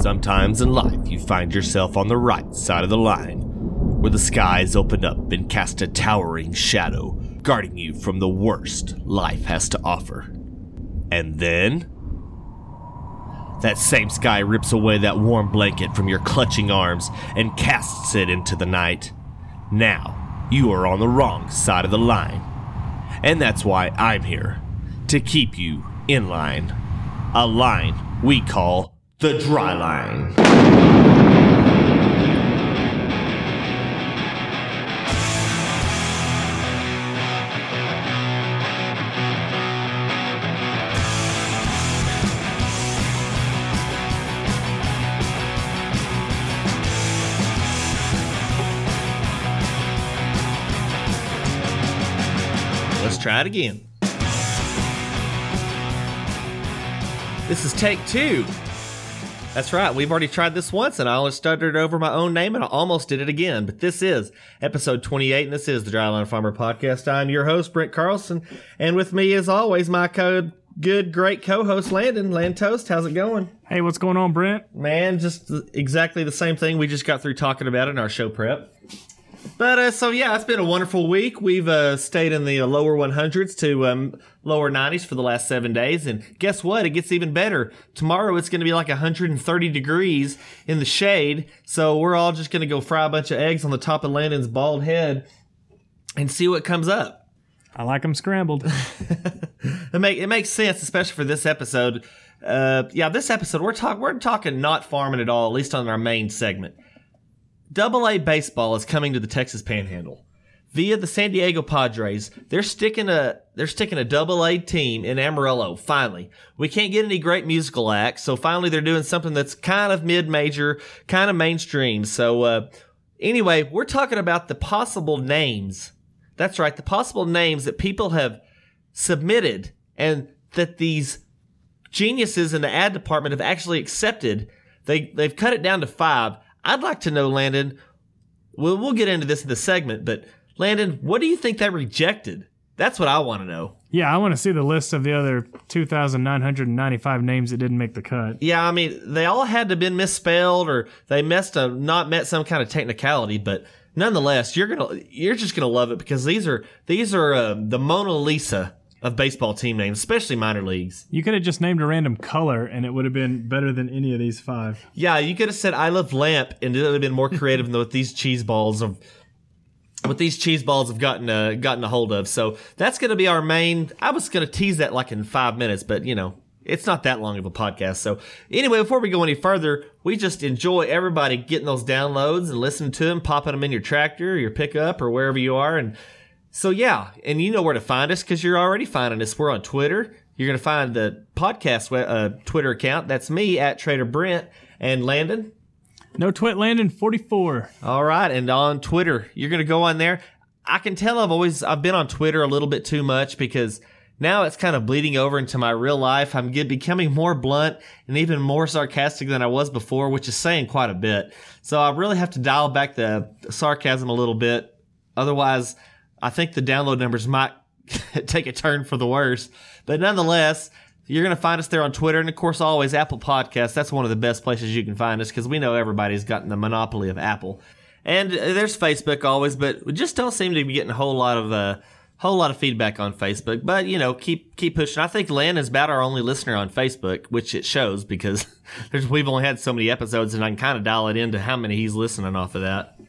Sometimes in life, you find yourself on the right side of the line, where the skies open up and cast a towering shadow, guarding you from the worst life has to offer. And then. That same sky rips away that warm blanket from your clutching arms and casts it into the night. Now, you are on the wrong side of the line. And that's why I'm here to keep you in line. A line we call the dry line. Let's try it again. This is take two. That's right. We've already tried this once, and I only stuttered over my own name, and I almost did it again. But this is episode 28, and this is the Dryline Farmer Podcast. I'm your host, Brent Carlson, and with me, as always, my co- good, great co-host, Landon. Land Toast, how's it going? Hey, what's going on, Brent? Man, just exactly the same thing. We just got through talking about in our show prep. But uh, so yeah, it's been a wonderful week. We've uh, stayed in the uh, lower 100s to um, lower 90s for the last seven days, and guess what? It gets even better. Tomorrow it's going to be like 130 degrees in the shade. So we're all just going to go fry a bunch of eggs on the top of Landon's bald head and see what comes up. I like them scrambled. It make it makes sense, especially for this episode. Uh, yeah, this episode we're talking we're talking not farming at all, at least on our main segment. Double A baseball is coming to the Texas Panhandle via the San Diego Padres. They're sticking a they're sticking a double A team in Amarillo. Finally, we can't get any great musical acts, so finally they're doing something that's kind of mid major, kind of mainstream. So uh, anyway, we're talking about the possible names. That's right, the possible names that people have submitted and that these geniuses in the ad department have actually accepted. They they've cut it down to five. I'd like to know, Landon. We'll we'll get into this in the segment, but Landon, what do you think they rejected? That's what I want to know. yeah, I want to see the list of the other 2,995 names that didn't make the cut. Yeah, I mean, they all had to have been misspelled or they messed up, not met some kind of technicality, but nonetheless, you're gonna you're just gonna love it because these are these are uh, the Mona Lisa of baseball team names, especially minor leagues. You could have just named a random color and it would have been better than any of these five. Yeah, you could have said I love lamp, and it would have been more creative than what these cheese balls of what these cheese balls have gotten uh, gotten a hold of. So that's going to be our main. I was going to tease that like in five minutes, but you know. It's not that long of a podcast. So anyway, before we go any further, we just enjoy everybody getting those downloads and listening to them, popping them in your tractor, your pickup, or wherever you are. And so yeah, and you know where to find us because you're already finding us. We're on Twitter. You're going to find the podcast uh, Twitter account. That's me at Trader Brent and Landon. No Twit Landon 44. All right, and on Twitter, you're going to go on there. I can tell I've always I've been on Twitter a little bit too much because now it's kind of bleeding over into my real life. I'm get, becoming more blunt and even more sarcastic than I was before, which is saying quite a bit. So I really have to dial back the sarcasm a little bit. Otherwise, I think the download numbers might take a turn for the worse. But nonetheless, you're going to find us there on Twitter. And of course, always Apple Podcasts. That's one of the best places you can find us because we know everybody's gotten the monopoly of Apple. And uh, there's Facebook always, but we just don't seem to be getting a whole lot of, uh, whole lot of feedback on Facebook. But, you know, keep, keep pushing. I think Lynn is about our only listener on Facebook, which it shows because we've only had so many episodes and I can kind of dial it into how many he's listening off of that.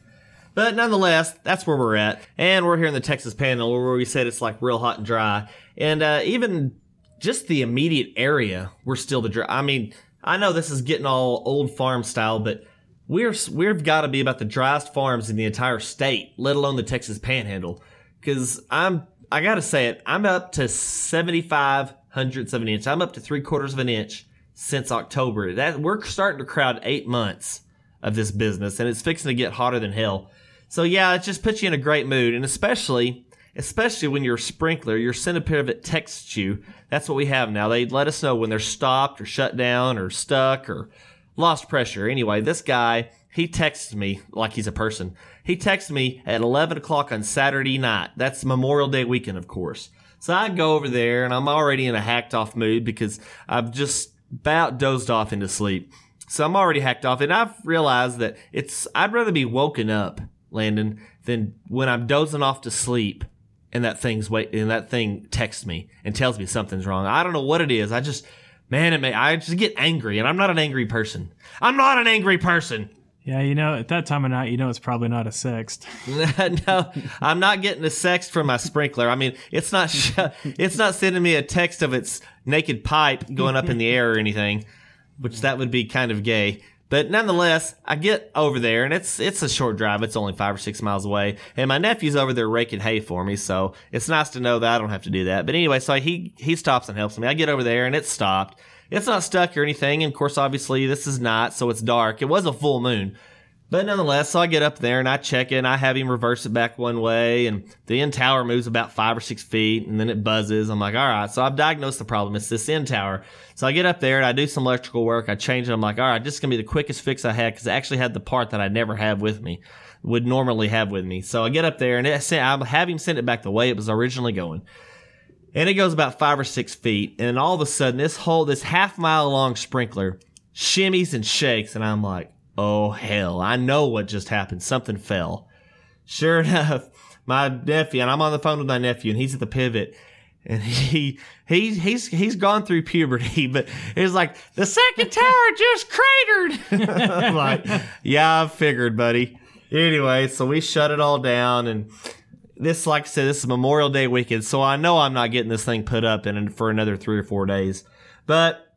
But nonetheless, that's where we're at. And we're here in the Texas panel where we said it's like real hot and dry. And uh, even just the immediate area, we're still the dry. I mean, I know this is getting all old farm style, but we're we've got to be about the driest farms in the entire state, let alone the Texas panhandle. Because I'm, I got to say it, I'm up to 75 hundredths of an inch. I'm up to three quarters of an inch since October. That we're starting to crowd eight months of this business, and it's fixing to get hotter than hell. So yeah, it just puts you in a great mood, and especially especially when your sprinkler, your center pivot texts you. That's what we have now. They let us know when they're stopped or shut down or stuck or lost pressure. Anyway, this guy he texts me like he's a person. He texts me at 11 o'clock on Saturday night. That's Memorial Day weekend, of course. So I go over there and I'm already in a hacked off mood because I've just about dozed off into sleep. So I'm already hacked off, and I've realized that it's I'd rather be woken up, Landon, than when I'm dozing off to sleep and that thing's wait and that thing texts me and tells me something's wrong. I don't know what it is. I just man, it may I just get angry, and I'm not an angry person. I'm not an angry person. Yeah, you know, at that time of night, you know it's probably not a sext. no, I'm not getting a sext from my sprinkler. I mean, it's not sh- it's not sending me a text of its naked pipe going up in the air or anything, which that would be kind of gay. But nonetheless, I get over there and it's it's a short drive. It's only five or six miles away, and my nephew's over there raking hay for me, so it's nice to know that I don't have to do that. But anyway, so he he stops and helps me. I get over there and it's stopped. It's not stuck or anything. And of course, obviously, this is not, so it's dark. It was a full moon. But nonetheless, so I get up there and I check it and I have him reverse it back one way and the end tower moves about five or six feet and then it buzzes. I'm like, all right. So I've diagnosed the problem. It's this end tower. So I get up there and I do some electrical work. I change it. I'm like, all right, this is going to be the quickest fix I had because I actually had the part that I never have with me, would normally have with me. So I get up there and it, I have him send it back the way it was originally going. And it goes about five or six feet. And all of a sudden, this whole, this half mile long sprinkler shimmies and shakes. And I'm like, oh hell, I know what just happened. Something fell. Sure enough, my nephew, and I'm on the phone with my nephew, and he's at the pivot. And he he he's he's gone through puberty, but it's like the second tower just cratered. I'm like, yeah, I figured, buddy. Anyway, so we shut it all down, and this, like I said, this is Memorial Day weekend, so I know I'm not getting this thing put up in for another three or four days. But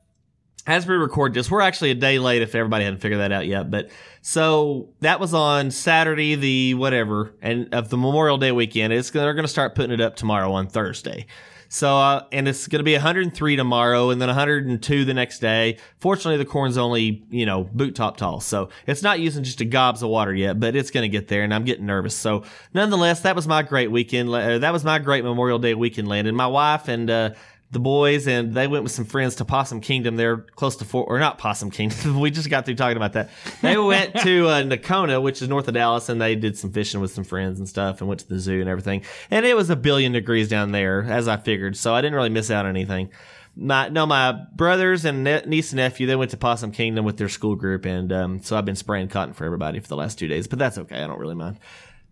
as we record this, we're actually a day late if everybody hadn't figured that out yet. But so that was on Saturday, the whatever, and of the Memorial Day weekend. It's they're going to start putting it up tomorrow on Thursday. So, uh, and it's going to be 103 tomorrow and then 102 the next day. Fortunately, the corn's only, you know, boot top tall. So it's not using just a gobs of water yet, but it's going to get there and I'm getting nervous. So nonetheless, that was my great weekend. Uh, that was my great Memorial Day weekend Landon. My wife and, uh, the boys and they went with some friends to Possum Kingdom. They're close to Fort, or not Possum Kingdom. we just got through talking about that. They went to uh, Nocona, which is north of Dallas, and they did some fishing with some friends and stuff, and went to the zoo and everything. And it was a billion degrees down there, as I figured. So I didn't really miss out on anything. My no, my brothers and ne- niece and nephew they went to Possum Kingdom with their school group, and um, so I've been spraying cotton for everybody for the last two days. But that's okay. I don't really mind.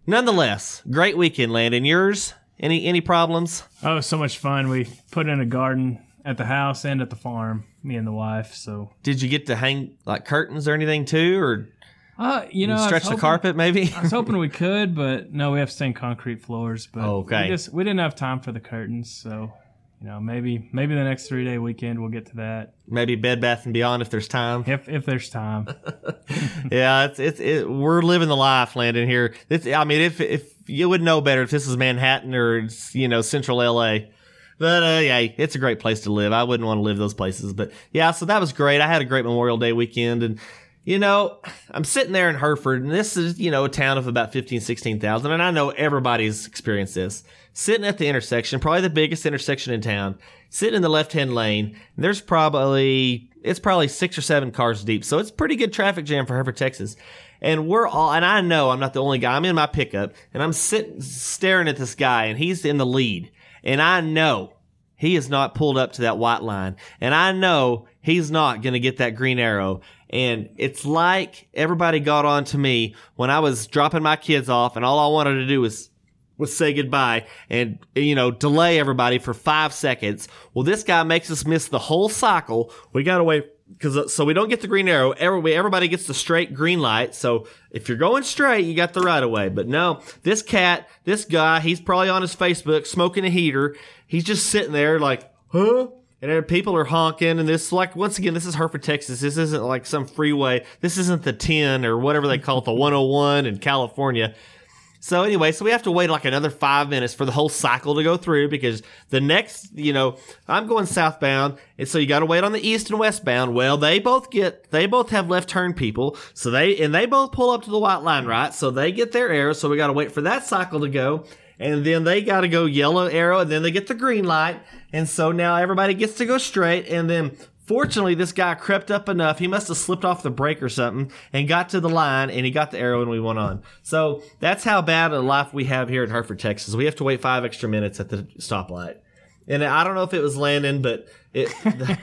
Nonetheless, great weekend, Landon. Yours? Any any problems? Oh, so much fun. We put in a garden at the house and at the farm, me and the wife. So Did you get to hang like curtains or anything too, or uh, you know, I was stretch the carpet maybe? I was hoping we could, but no, we have stained concrete floors. But Okay. we just we didn't have time for the curtains, so you know maybe maybe the next three day weekend we'll get to that maybe Bed Bath and Beyond if there's time. if if there's time. yeah, it's it's it, we're living the life, Landon. Here, it's, I mean, if if you would know better if this is Manhattan or you know Central L.A. But uh, yeah, it's a great place to live. I wouldn't want to live those places, but yeah. So that was great. I had a great Memorial Day weekend, and you know, I'm sitting there in Hereford, and this is you know a town of about 15, 16,000, and I know everybody's experienced this. Sitting at the intersection, probably the biggest intersection in town, sitting in the left hand lane. There's probably it's probably six or seven cars deep, so it's pretty good traffic jam for Hereford, Texas. And we're all, and I know I'm not the only guy. I'm in my pickup, and I'm sitting staring at this guy, and he's in the lead, and I know he is not pulled up to that white line, and I know he's not going to get that green arrow. And it's like everybody got on to me when I was dropping my kids off, and all I wanted to do was was say goodbye and you know delay everybody for five seconds. Well, this guy makes us miss the whole cycle. We got to wait because uh, so we don't get the green arrow. Everybody, everybody gets the straight green light. So if you're going straight, you got the right of way. But no, this cat, this guy, he's probably on his Facebook smoking a heater. He's just sitting there like, huh? And people are honking, and this, like, once again, this is Hereford, Texas. This isn't like some freeway. This isn't the 10 or whatever they call it, the 101 in California. So anyway, so we have to wait like another five minutes for the whole cycle to go through because the next, you know, I'm going southbound, and so you got to wait on the east and westbound. Well, they both get, they both have left turn people, so they and they both pull up to the white line, right? So they get their arrow, so we got to wait for that cycle to go, and then they got to go yellow arrow, and then they get the green light, and so now everybody gets to go straight, and then Fortunately, this guy crept up enough. He must have slipped off the brake or something and got to the line and he got the arrow and we went on. So that's how bad a life we have here in Hereford, Texas. We have to wait five extra minutes at the stoplight. And I don't know if it was Landon, but it,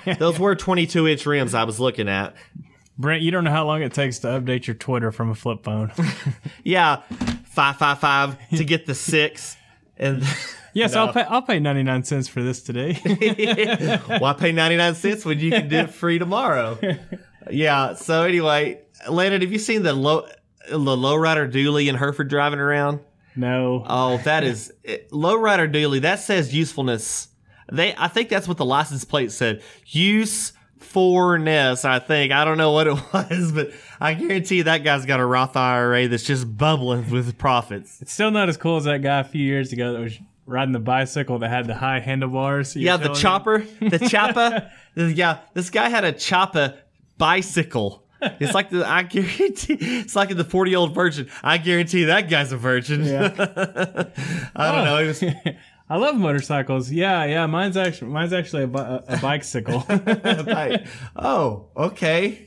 those were 22 inch rims I was looking at. Brent, you don't know how long it takes to update your Twitter from a flip phone. Yeah, five five five to get the six, and yes, No. I'll pay. I'll pay ninety nine cents for this today. why pay ninety nine cents when you can do it free tomorrow? Yeah. So anyway, Landon, have you seen the low the lowrider dually in Hereford driving around? no, Oh, that is lowrider dually. That says usefulness. They, I think that's what the license plate said. Use for ness. I think I don't know what it was, but I guarantee you that guy's got a Roth IRA that's just bubbling with profits. it's still not as cool as that guy a few years ago that was riding the bicycle that had the high handlebars. Yeah, the chopper, the choppa. yeah, this guy had a choppa bicycle. It's like the I guarantee it's like the forty old virgin. I guarantee that guy's a virgin. Yeah. I don't know. Was I love motorcycles. Yeah, yeah. Mine's actually mine's actually a, a, a bicycle. Oh, okay.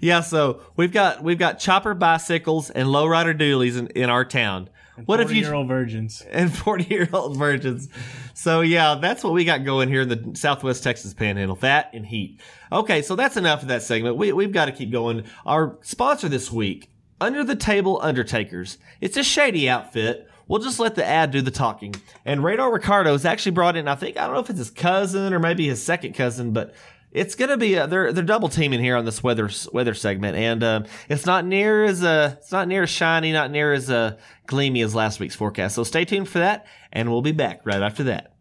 yeah, so we've got we've got chopper bicycles and lowrider dualies in, in our town. What if year you old virgins? and forty year old virgins? So yeah, that's what we got going here in the Southwest Texas Panhandle. That and heat. Okay, so that's enough of that segment. We we've got to keep going. Our sponsor this week, Under the Table Undertakers. It's a shady outfit. We'll just let the ad do the talking. And Radar Ricardo has actually brought in, I think, I don't know if it's his cousin or maybe his second cousin, but it's gonna be a, they're they're double teaming here on this weather weather segment, and um, it's not near as uh, it's not near as shiny, not near as uh, gleamy as last week's forecast. So stay tuned for that, and we'll be back right after that.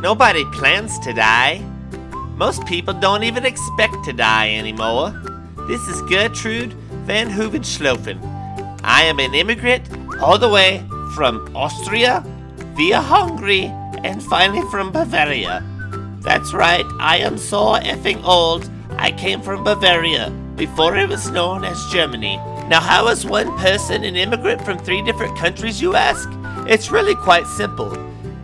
Nobody plans to die. Most people don't even expect to die anymore. This is Gertrude Van Hoeven I am an immigrant all the way from Austria, via Hungary, and finally from Bavaria. That's right, I am so effing old. I came from Bavaria before it was known as Germany. Now, how is one person an immigrant from three different countries, you ask? It's really quite simple.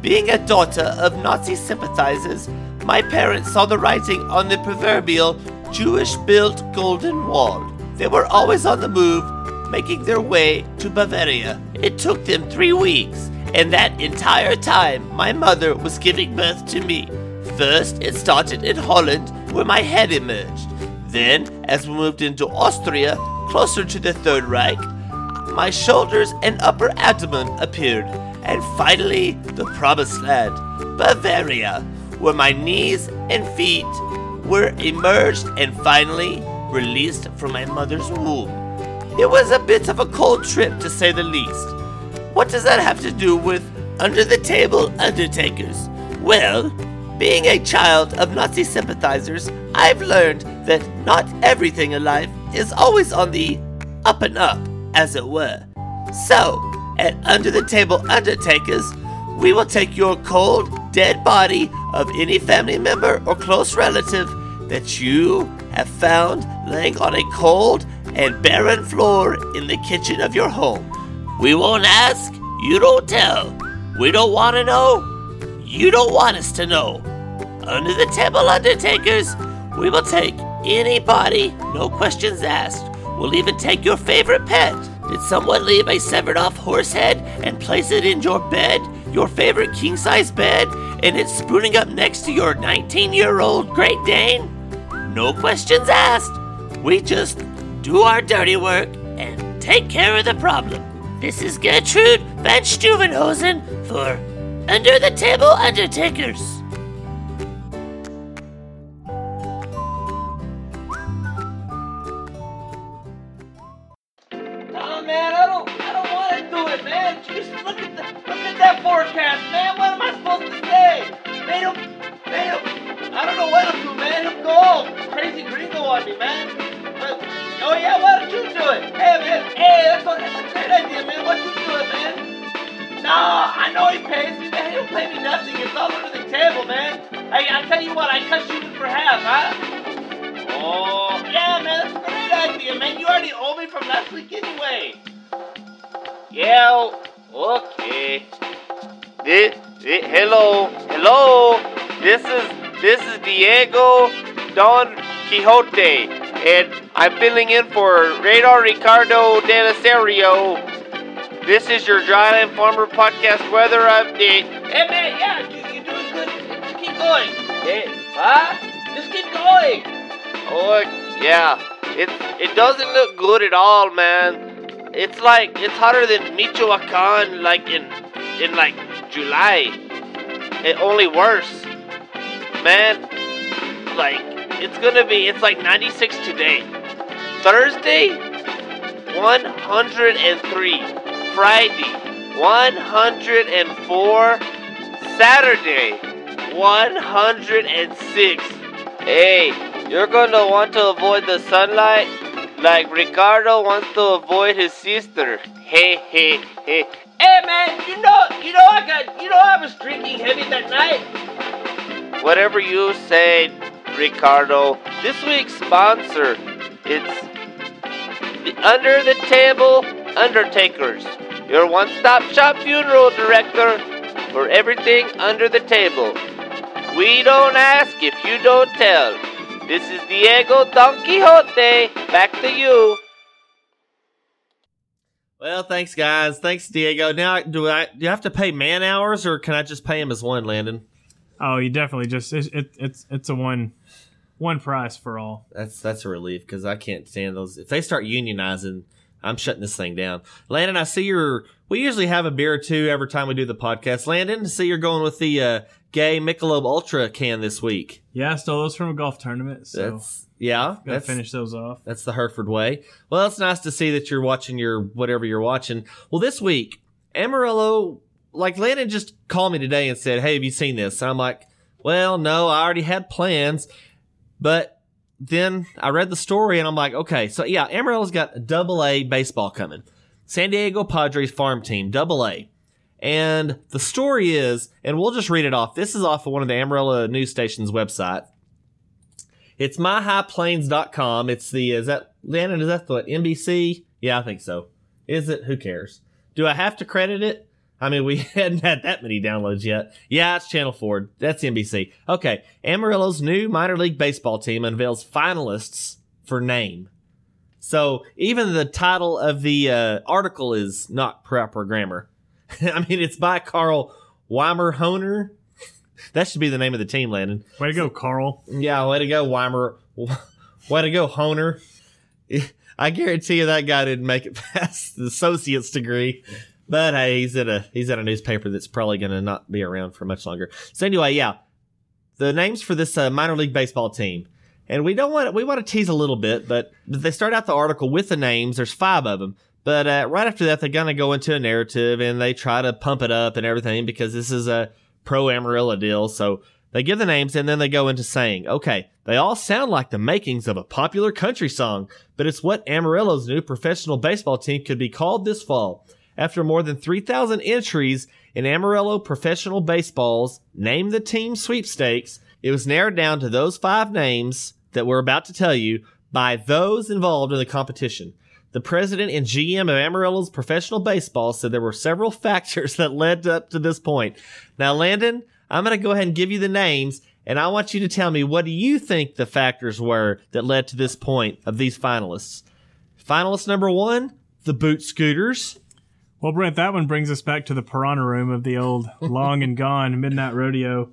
Being a daughter of Nazi sympathizers, my parents saw the writing on the proverbial Jewish built Golden Wall. They were always on the move, making their way to Bavaria. It took them three weeks, and that entire time, my mother was giving birth to me. First, it started in Holland, where my head emerged. Then, as we moved into Austria, closer to the Third Reich, my shoulders and upper abdomen appeared. And finally, the promised land, Bavaria, where my knees and feet were emerged and finally released from my mother's womb. It was a bit of a cold trip, to say the least. What does that have to do with under the table undertakers? Well, being a child of Nazi sympathizers, I've learned that not everything in life is always on the up and up, as it were. So, at Under the Table Undertakers, we will take your cold, dead body of any family member or close relative that you have found laying on a cold and barren floor in the kitchen of your home. We won't ask, you don't tell. We don't want to know, you don't want us to know. Under the Table Undertakers, we will take anybody, no questions asked. We'll even take your favorite pet. Did someone leave a severed off horse head and place it in your bed, your favorite king size bed, and it's spooning up next to your 19 year old Great Dane? No questions asked. We just do our dirty work and take care of the problem. This is Gertrude Van Stuvenhosen for Under the Table Undertakers. Hello, hello. This is this is Diego Don Quixote, and I'm filling in for Radar Ricardo De La Serio. This is your Dry Land Farmer Podcast weather update. Hey man, yeah, you, you're doing good. Just keep going. Hey, huh? Just keep going. Oh Yeah, it it doesn't look good at all, man. It's like it's hotter than Michoacan, like in in like July. It only worse, man. Like it's gonna be. It's like 96 today. Thursday, 103. Friday, 104. Saturday, 106. Hey, you're gonna want to avoid the sunlight like Ricardo wants to avoid his sister. Hey, hey, hey. Hey, man, you know, you know, I got, you know, I was drinking heavy that night. Whatever you say, Ricardo. This week's sponsor, it's the Under the Table Undertakers, your one-stop shop funeral director for everything under the table. We don't ask if you don't tell. This is Diego Don Quixote. Back to you. Well, thanks, guys. Thanks, Diego. Now, do I do you have to pay man hours, or can I just pay him as one, Landon? Oh, you definitely just it, it, it's it's a one one price for all. That's that's a relief because I can't stand those. If they start unionizing, I'm shutting this thing down. Landon, I see you're. We usually have a beer or two every time we do the podcast. Landon, I see you're going with the uh, gay Michelob Ultra can this week. Yeah, I stole those from a golf tournament, so That's yeah. gotta finish those off. That's the Hereford way. Well, it's nice to see that you're watching your whatever you're watching. Well, this week, Amarillo, like Landon just called me today and said, Hey, have you seen this? And I'm like, Well, no, I already had plans. But then I read the story and I'm like, okay, so yeah, Amarillo's got a double A baseball coming. San Diego Padres farm team, double A. And the story is, and we'll just read it off. This is off of one of the Amarillo news station's website. It's myhighplains.com. It's the, is that, Landon, is that the NBC? Yeah, I think so. Is it? Who cares? Do I have to credit it? I mean, we hadn't had that many downloads yet. Yeah, it's Channel 4. That's NBC. Okay. Amarillo's new minor league baseball team unveils finalists for name. So even the title of the uh, article is not proper grammar. I mean, it's by Carl Weimer Honer. That should be the name of the team, Landon. Way to go, Carl. Yeah, way to go, Weimer. Way to go, Honer. I guarantee you that guy didn't make it past the associate's degree. But hey, he's at a he's at a newspaper that's probably going to not be around for much longer. So anyway, yeah, the names for this uh, minor league baseball team, and we don't want we want to tease a little bit, but they start out the article with the names. There's five of them, but uh, right after that, they're going to go into a narrative and they try to pump it up and everything because this is a pro Amarillo deal. So they give the names and then they go into saying, okay, they all sound like the makings of a popular country song, but it's what Amarillo's new professional baseball team could be called this fall. After more than 3,000 entries in Amarillo Professional Baseball's Name the Team sweepstakes, it was narrowed down to those five names that we're about to tell you by those involved in the competition. The president and GM of Amarillo's professional baseball said there were several factors that led up to this point. Now, Landon, I'm going to go ahead and give you the names, and I want you to tell me what do you think the factors were that led to this point of these finalists. Finalist number one, the Boot Scooters. Well, Brent, that one brings us back to the piranha room of the old long and gone midnight rodeo.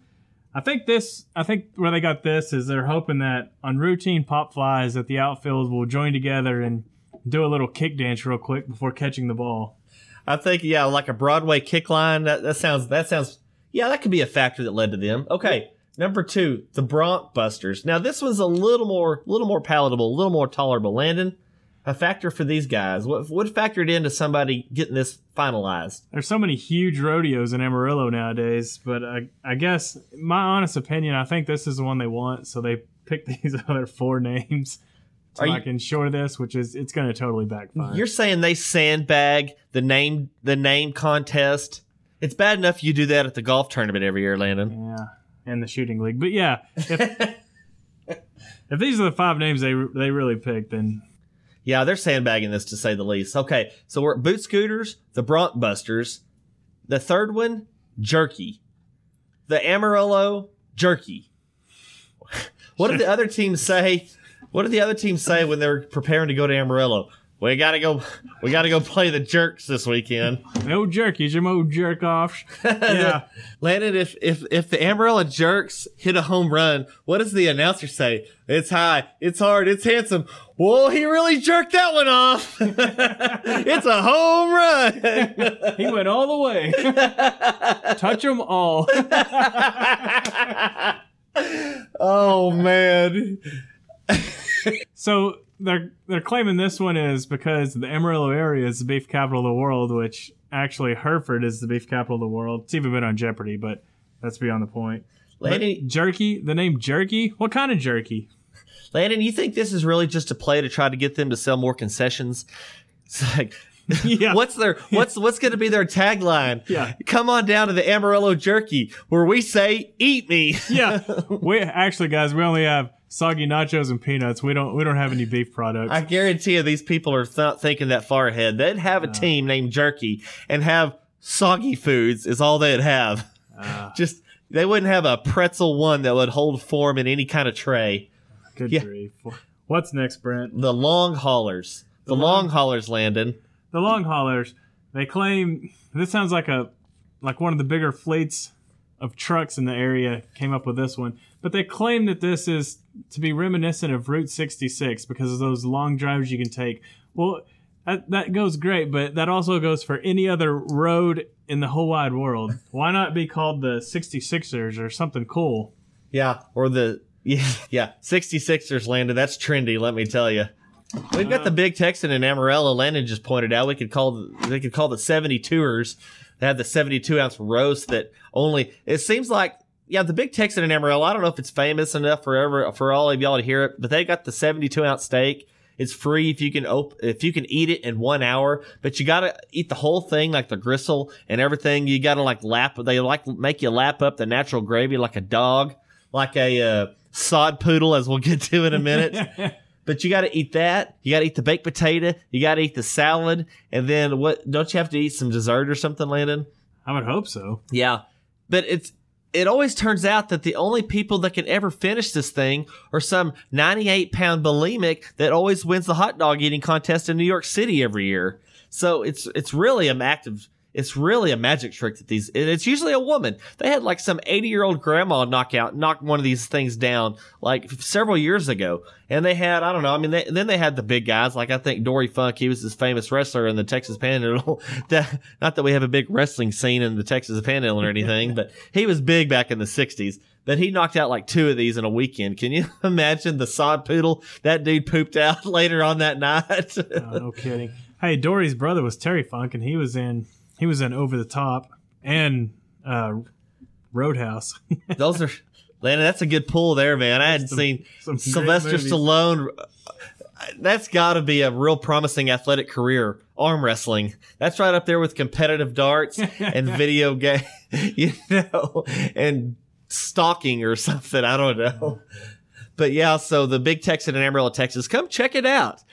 I think this, I think where they got this is they're hoping that on routine pop flies that the outfield will join together and do a little kick dance real quick before catching the ball. I think yeah, like a Broadway kick line. That, that sounds that sounds yeah, that could be a factor that led to them. Okay, number two, the Bronc Busters. Now this was a little more, little more palatable, a little more tolerable. Landon, a factor for these guys. What what factored into somebody getting this finalized? There's so many huge rodeos in Amarillo nowadays, but I, I guess my honest opinion, I think this is the one they want, so they picked these other four names to Are you- like ensure this, which is it's going to totally backfire. You're saying they sandbag the name the name contest. It's bad enough you do that at the golf tournament every year, Landon. Yeah, and the shooting league. But yeah, if, if these are the five names they they really picked, then Yeah, they're sandbagging this to say the least. Okay, so we're at Boot Scooters, the Bronc Busters. The third one, Jerky. The Amarillo Jerky. What did the other teams say? What did the other teams say when they were preparing to go to Amarillo? we gotta go. We gotta go play the jerks this weekend. No jerkies, your old jerk offs. Yeah. Landon, if if if the Amarillo Jerks hit a home run, what does the announcer say? It's high, it's hard, it's handsome. Whoa, he really jerked that one off. it's a home run. He went all the way. Touch them all. oh man. So they're they're claiming this one is because the Amarillo area is the beef capital of the world, which actually Hereford is the beef capital of the world. It's even been on Jeopardy, but that's beyond the point. Landon, Jerky, the name Jerky? What kind of jerky? Landon, you think this is really just a play to try to get them to sell more concessions? It's like, Yeah. what's their what's what's going to be their tagline? Yeah. come on down to the Amarillo Jerky, where we say, "Eat me." Yeah. we actually guys, we only have soggy nachos and peanuts. We don't we don't have any beef products. I guarantee you, these people are not thinking that far ahead. They'd have a team named Jerky and have soggy foods is all they'd have. Ah. Just they wouldn't have a pretzel one that would hold form in any kind of tray. Good yeah. grief. What's next, Brent? The long haulers, the, long haulers, Landon. the long haulers they claim this sounds like a like one of the bigger fleets of trucks in the area came up with this one but they claim that this is to be reminiscent of route 66 because of those long drives you can take well that, that goes great but that also goes for any other road in the whole wide world why not be called the 66ers or something cool Yeah, or the yeah yeah 66ers, landed. That's trendy. Let me tell you. We've got the big Texan in Amarillo. Landon just pointed out we could call the, they could call the 72ers. They have the 72 ounce roast that only it seems like yeah the big Texan in Amarillo. I don't know if it's famous enough for ever for all of y'all to hear it, but they got the 72 ounce steak. It's free if you can op- if you can eat it in one hour, but you gotta eat the whole thing like the gristle and everything. You gotta like lap. They like make you lap up the natural gravy like a dog, like a uh, sod poodle, as we'll get to in a minute. But you got to eat that. You got to eat the baked potato. You got to eat the salad, and then what? Don't you have to eat some dessert or something, Landon? i would hope so Yeah, but it's it always turns out that the only people that can ever finish this thing are some 98 pound bulimic that always wins the hot dog eating contest in New York City every year. So it's it's really a active. It's really a magic trick that these. It's usually a woman. They had like some 80 year old grandma knock out knock one of these things down like several years ago, and they had I don't know. I mean, they, then they had the big guys like I think Dory Funk. He was this famous wrestler in the Texas Panhandle. That- Not that we have a big wrestling scene in the Texas Panhandle or anything, but he was big back in the 60s. But he knocked out like two of these in a weekend. Can you imagine the sod poodle that dude pooped out later on that night? Oh, no kidding. Hey, Dory's brother was Terry Funk, and he was in he was in Over the Top and uh, Roadhouse. Those are, Landon, that's a good pull there, man. I hadn't Some- seen some Sylvester. Stallone. That's got to be a real promising athletic career. Arm wrestling. That's right up there with competitive darts and video game, you know, and stalking or something. I don't know. But yeah, so the Big Texan in Amarillo, Texas, come check it out.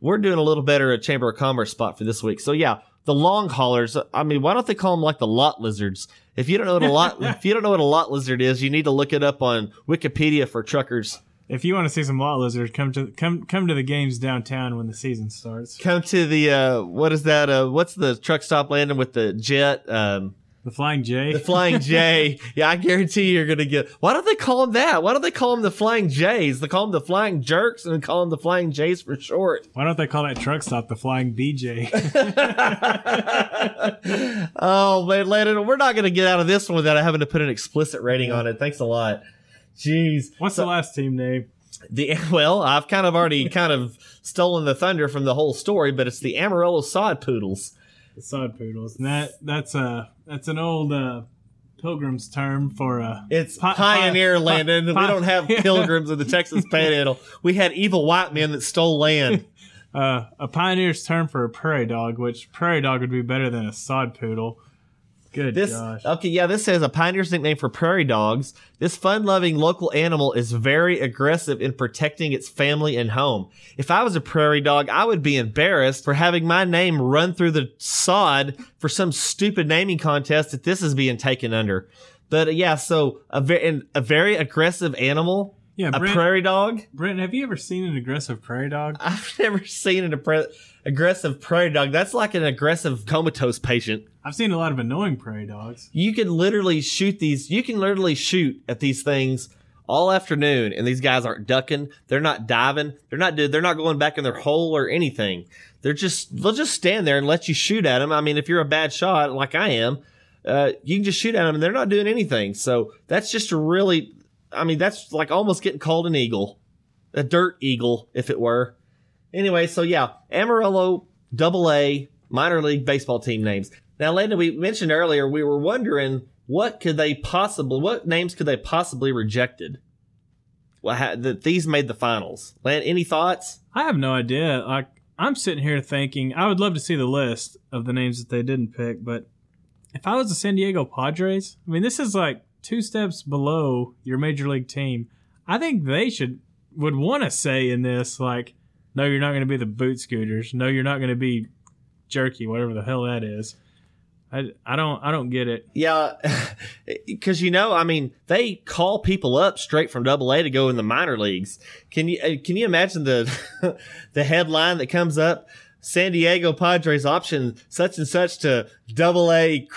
We're doing a little better at Chamber of Commerce spot for this week. So yeah, the long haulers. I mean, why don't they call them like the lot lizards? If you don't know what a lot, if you don't know what a lot lizard is, you need to look it up on Wikipedia for truckers. if you want to see some lot lizards, come to come come to the games downtown when the season starts. Come to the uh, what is that? Uh, what's the truck stop Landon with the jet? Um, The Flying J. the Flying J. yeah, I guarantee you're gonna get. Why don't they call them that? Why don't they call them the Flying J's? They call them the Flying Jerks and call them the Flying J's for short. Why don't they call that truck stop the Flying BJ? oh man, Landon, we're not gonna get out of this one without having to put an explicit rating on it. Thanks a lot. Jeez. What's the last team name? The well, I've kind of already kind of stolen the thunder from the whole story, but it's the Amarillo Sod Poodles. The Sod Poodles. And that that's a that's an old uh, pilgrim's term for a It's Pi- pioneer pi- Landon. pi- we don't have pilgrims in the Texas Panhandle. We had evil white men that stole land. uh, a pioneer's term for a prairie dog, which prairie dog would be better than a sod poodle. Good This gosh. okay, yeah. This says a pioneer's nickname for prairie dogs. This fun-loving local animal is very aggressive in protecting its family and home. If I was a prairie dog, I would be embarrassed for having my name run through the sod for some stupid naming contest that this is being taken under. But uh, yeah, so a very a very aggressive animal. Yeah, a prairie dog. Brent, have you ever seen an aggressive prairie dog? I've never seen an aggressive prairie dog. That's like an aggressive comatose patient. I've seen a lot of annoying prairie dogs. You can literally shoot these. You can literally shoot at these things all afternoon, and these guys aren't ducking. They're not diving. They're not. They're not going back in their hole or anything. They're just. They'll just stand there and let you shoot at them. I mean, if you're a bad shot like I am, uh, you can just shoot at them, and they're not doing anything. So that's just really. I mean, that's like almost getting called an eagle, a dirt eagle, if it were. Anyway, so yeah, Amarillo Double A minor league baseball team names. Now, Landon, we mentioned earlier we were wondering what could they possibly, what names could they possibly rejected? Well, ha- that these made the finals. Land, any thoughts? I have no idea. Like I'm sitting here thinking, I would love to see the list of the names that they didn't pick, but if I was the San Diego Padres, I mean, this is like two steps below your major league team. I think they should would want to say in this like, no, you're not going to be the boot scooters. No, you're not going to be jerky, whatever the hell that is. I, I don't I don't get it. Yeah, because you know, I mean, they call people up straight from Double A to go in the minor leagues. Can you uh, can you imagine the the headline that comes up? San Diego Padres option such and such to Double A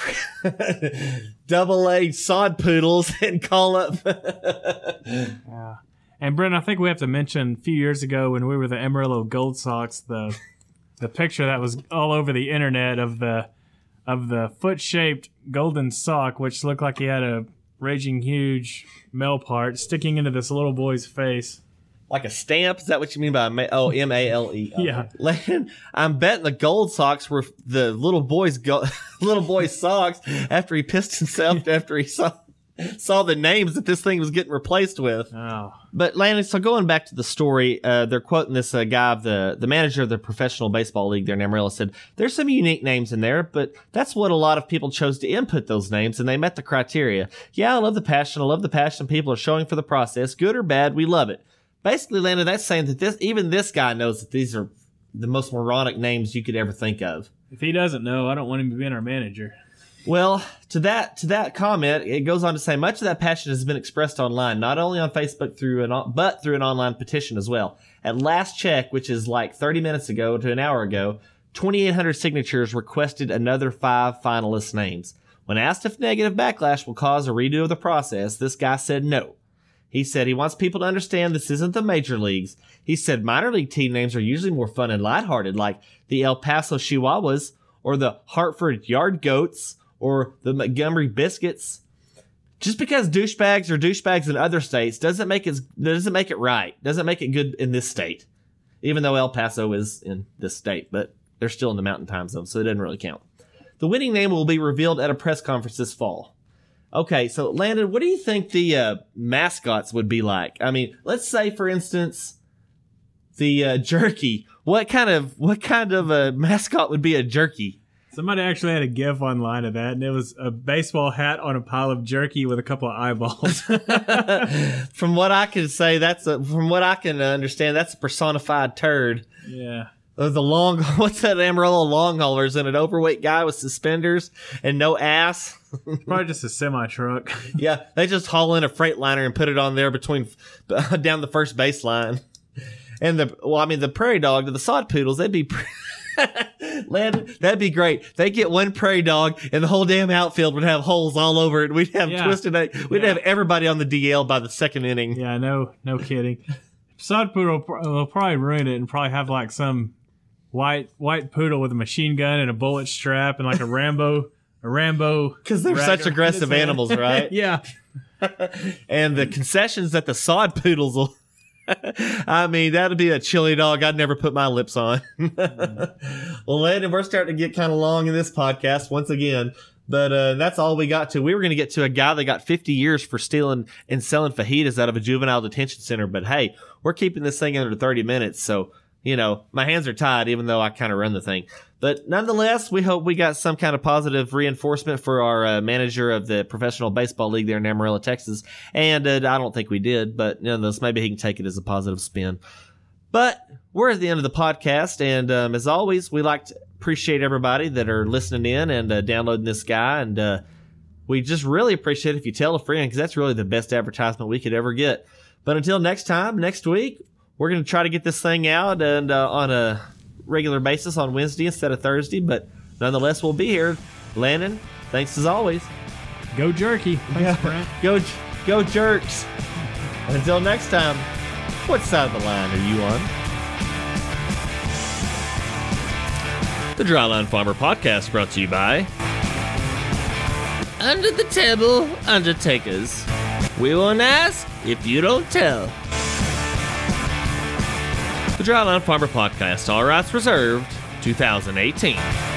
Double A sod poodles and call up. Yeah. And Brent, I think we have to mention a few years ago when we were the Amarillo Gold Sox, the the picture that was all over the internet of the of the foot shaped golden sock, which looked like he had a raging huge male part sticking into this little boy's face. like a stamp. Is that what you mean by ma- oh M A L E? Yeah. Land, I'm betting the gold socks were the little boy's go- little boy's socks after he pissed himself after he saw saw the names that this thing was getting replaced with. Oh, But Landon, so going back to the story, uh, they're quoting this uh, guy the the manager of the professional baseball league there in Amarillo said, "There's some unique names in there, but that's what a lot of people chose to input those names, and they met the criteria. Yeah, I love the passion. I love the passion people are showing for the process, good or bad. We love it. Basically, Landon, that's saying that this even this guy knows that these are the most moronic names you could ever think of. if he doesn't know, I don't want him being our manager. Well, to that to that comment, it goes on to say much of that passion has been expressed online, not only on Facebook through an but through an online petition as well. At last check, which is like 30 minutes ago to an hour ago, 2,800 signatures requested another five finalist names. When asked if negative backlash will cause a redo of the process, this guy said no. He said he wants people to understand this isn't the major leagues. He said minor league team names are usually more fun and lighthearted, like the El Paso Chihuahuas or the Hartford Yard Goats or the Montgomery Biscuits. Just because douchebags are douchebags in other states doesn't make it doesn't make it right. Doesn't make it good in this state. Even though El Paso is in this state, but they're still in the mountain time zone, so it doesn't really count. The winning name will be revealed at a press conference this fall. Okay, so Landon, what do you think the uh, mascots would be like? I mean, let's say, for instance, the uh, jerky. What kind of what kind of a mascot would be a jerky? Somebody actually had a GIF online of that, and it was a baseball hat on a pile of jerky with a couple of eyeballs. from what I can say, that's a from what I can understand, that's a personified turd. yeah. Uh, the long, what's that Amarillo long haulers and an overweight guy with suspenders and no ass? Probably just a semi truck. yeah, they just haul in a freight liner and put it on there between down the first baseline. And the well, I mean the prairie dog, to the sod poodles, they'd be. Landon, that'd be great. They get one prairie dog, and the whole damn outfield would have holes all over it. We'd have Yeah. twisted. We'd Yeah. have everybody on the DL by the second inning. Yeah, no, no kidding. Sod poodle will will probably ruin it and probably have like some white white poodle with a machine gun and a bullet strap and like a Rambo a Rambo Because they're such aggressive animals, right? yeah. and the concessions that the sod poodles will. I mean, that'd be a chili dog I'd never put my lips on. well, Landon, we're starting to get kind of long in this podcast once again, but uh, that's all we got to. We were going to get to a guy that got 50 years for stealing and selling fajitas out of a juvenile detention center, but hey, we're keeping this thing under 30 minutes, so you know my hands are tied, even though I kind of run the thing. But nonetheless, we hope we got some kind of positive reinforcement for our uh, manager of the professional baseball league there in Amarillo, Texas. And uh, I don't think we did, but nonetheless, maybe he can take it as a positive spin. But we're at the end of the podcast, and um, as always, we like to appreciate everybody that are listening in and uh, downloading this guy, and uh, we just really appreciate if you tell a friend because that's really the best advertisement we could ever get. But until next time, next week, we're going to try to get this thing out and uh, on a regular basis on Wednesday instead of Thursday. But nonetheless, we'll be here. Landon, thanks as always. Go jerky. Thanks, Brent. Go, go, jerks. Until next time, what side of the line are you on? The Dryline Farmer Podcast brought to you by Under the Table Undertakers. We won't ask if you don't tell. The Dryland Farmer Podcast, all rights reserved, 2018.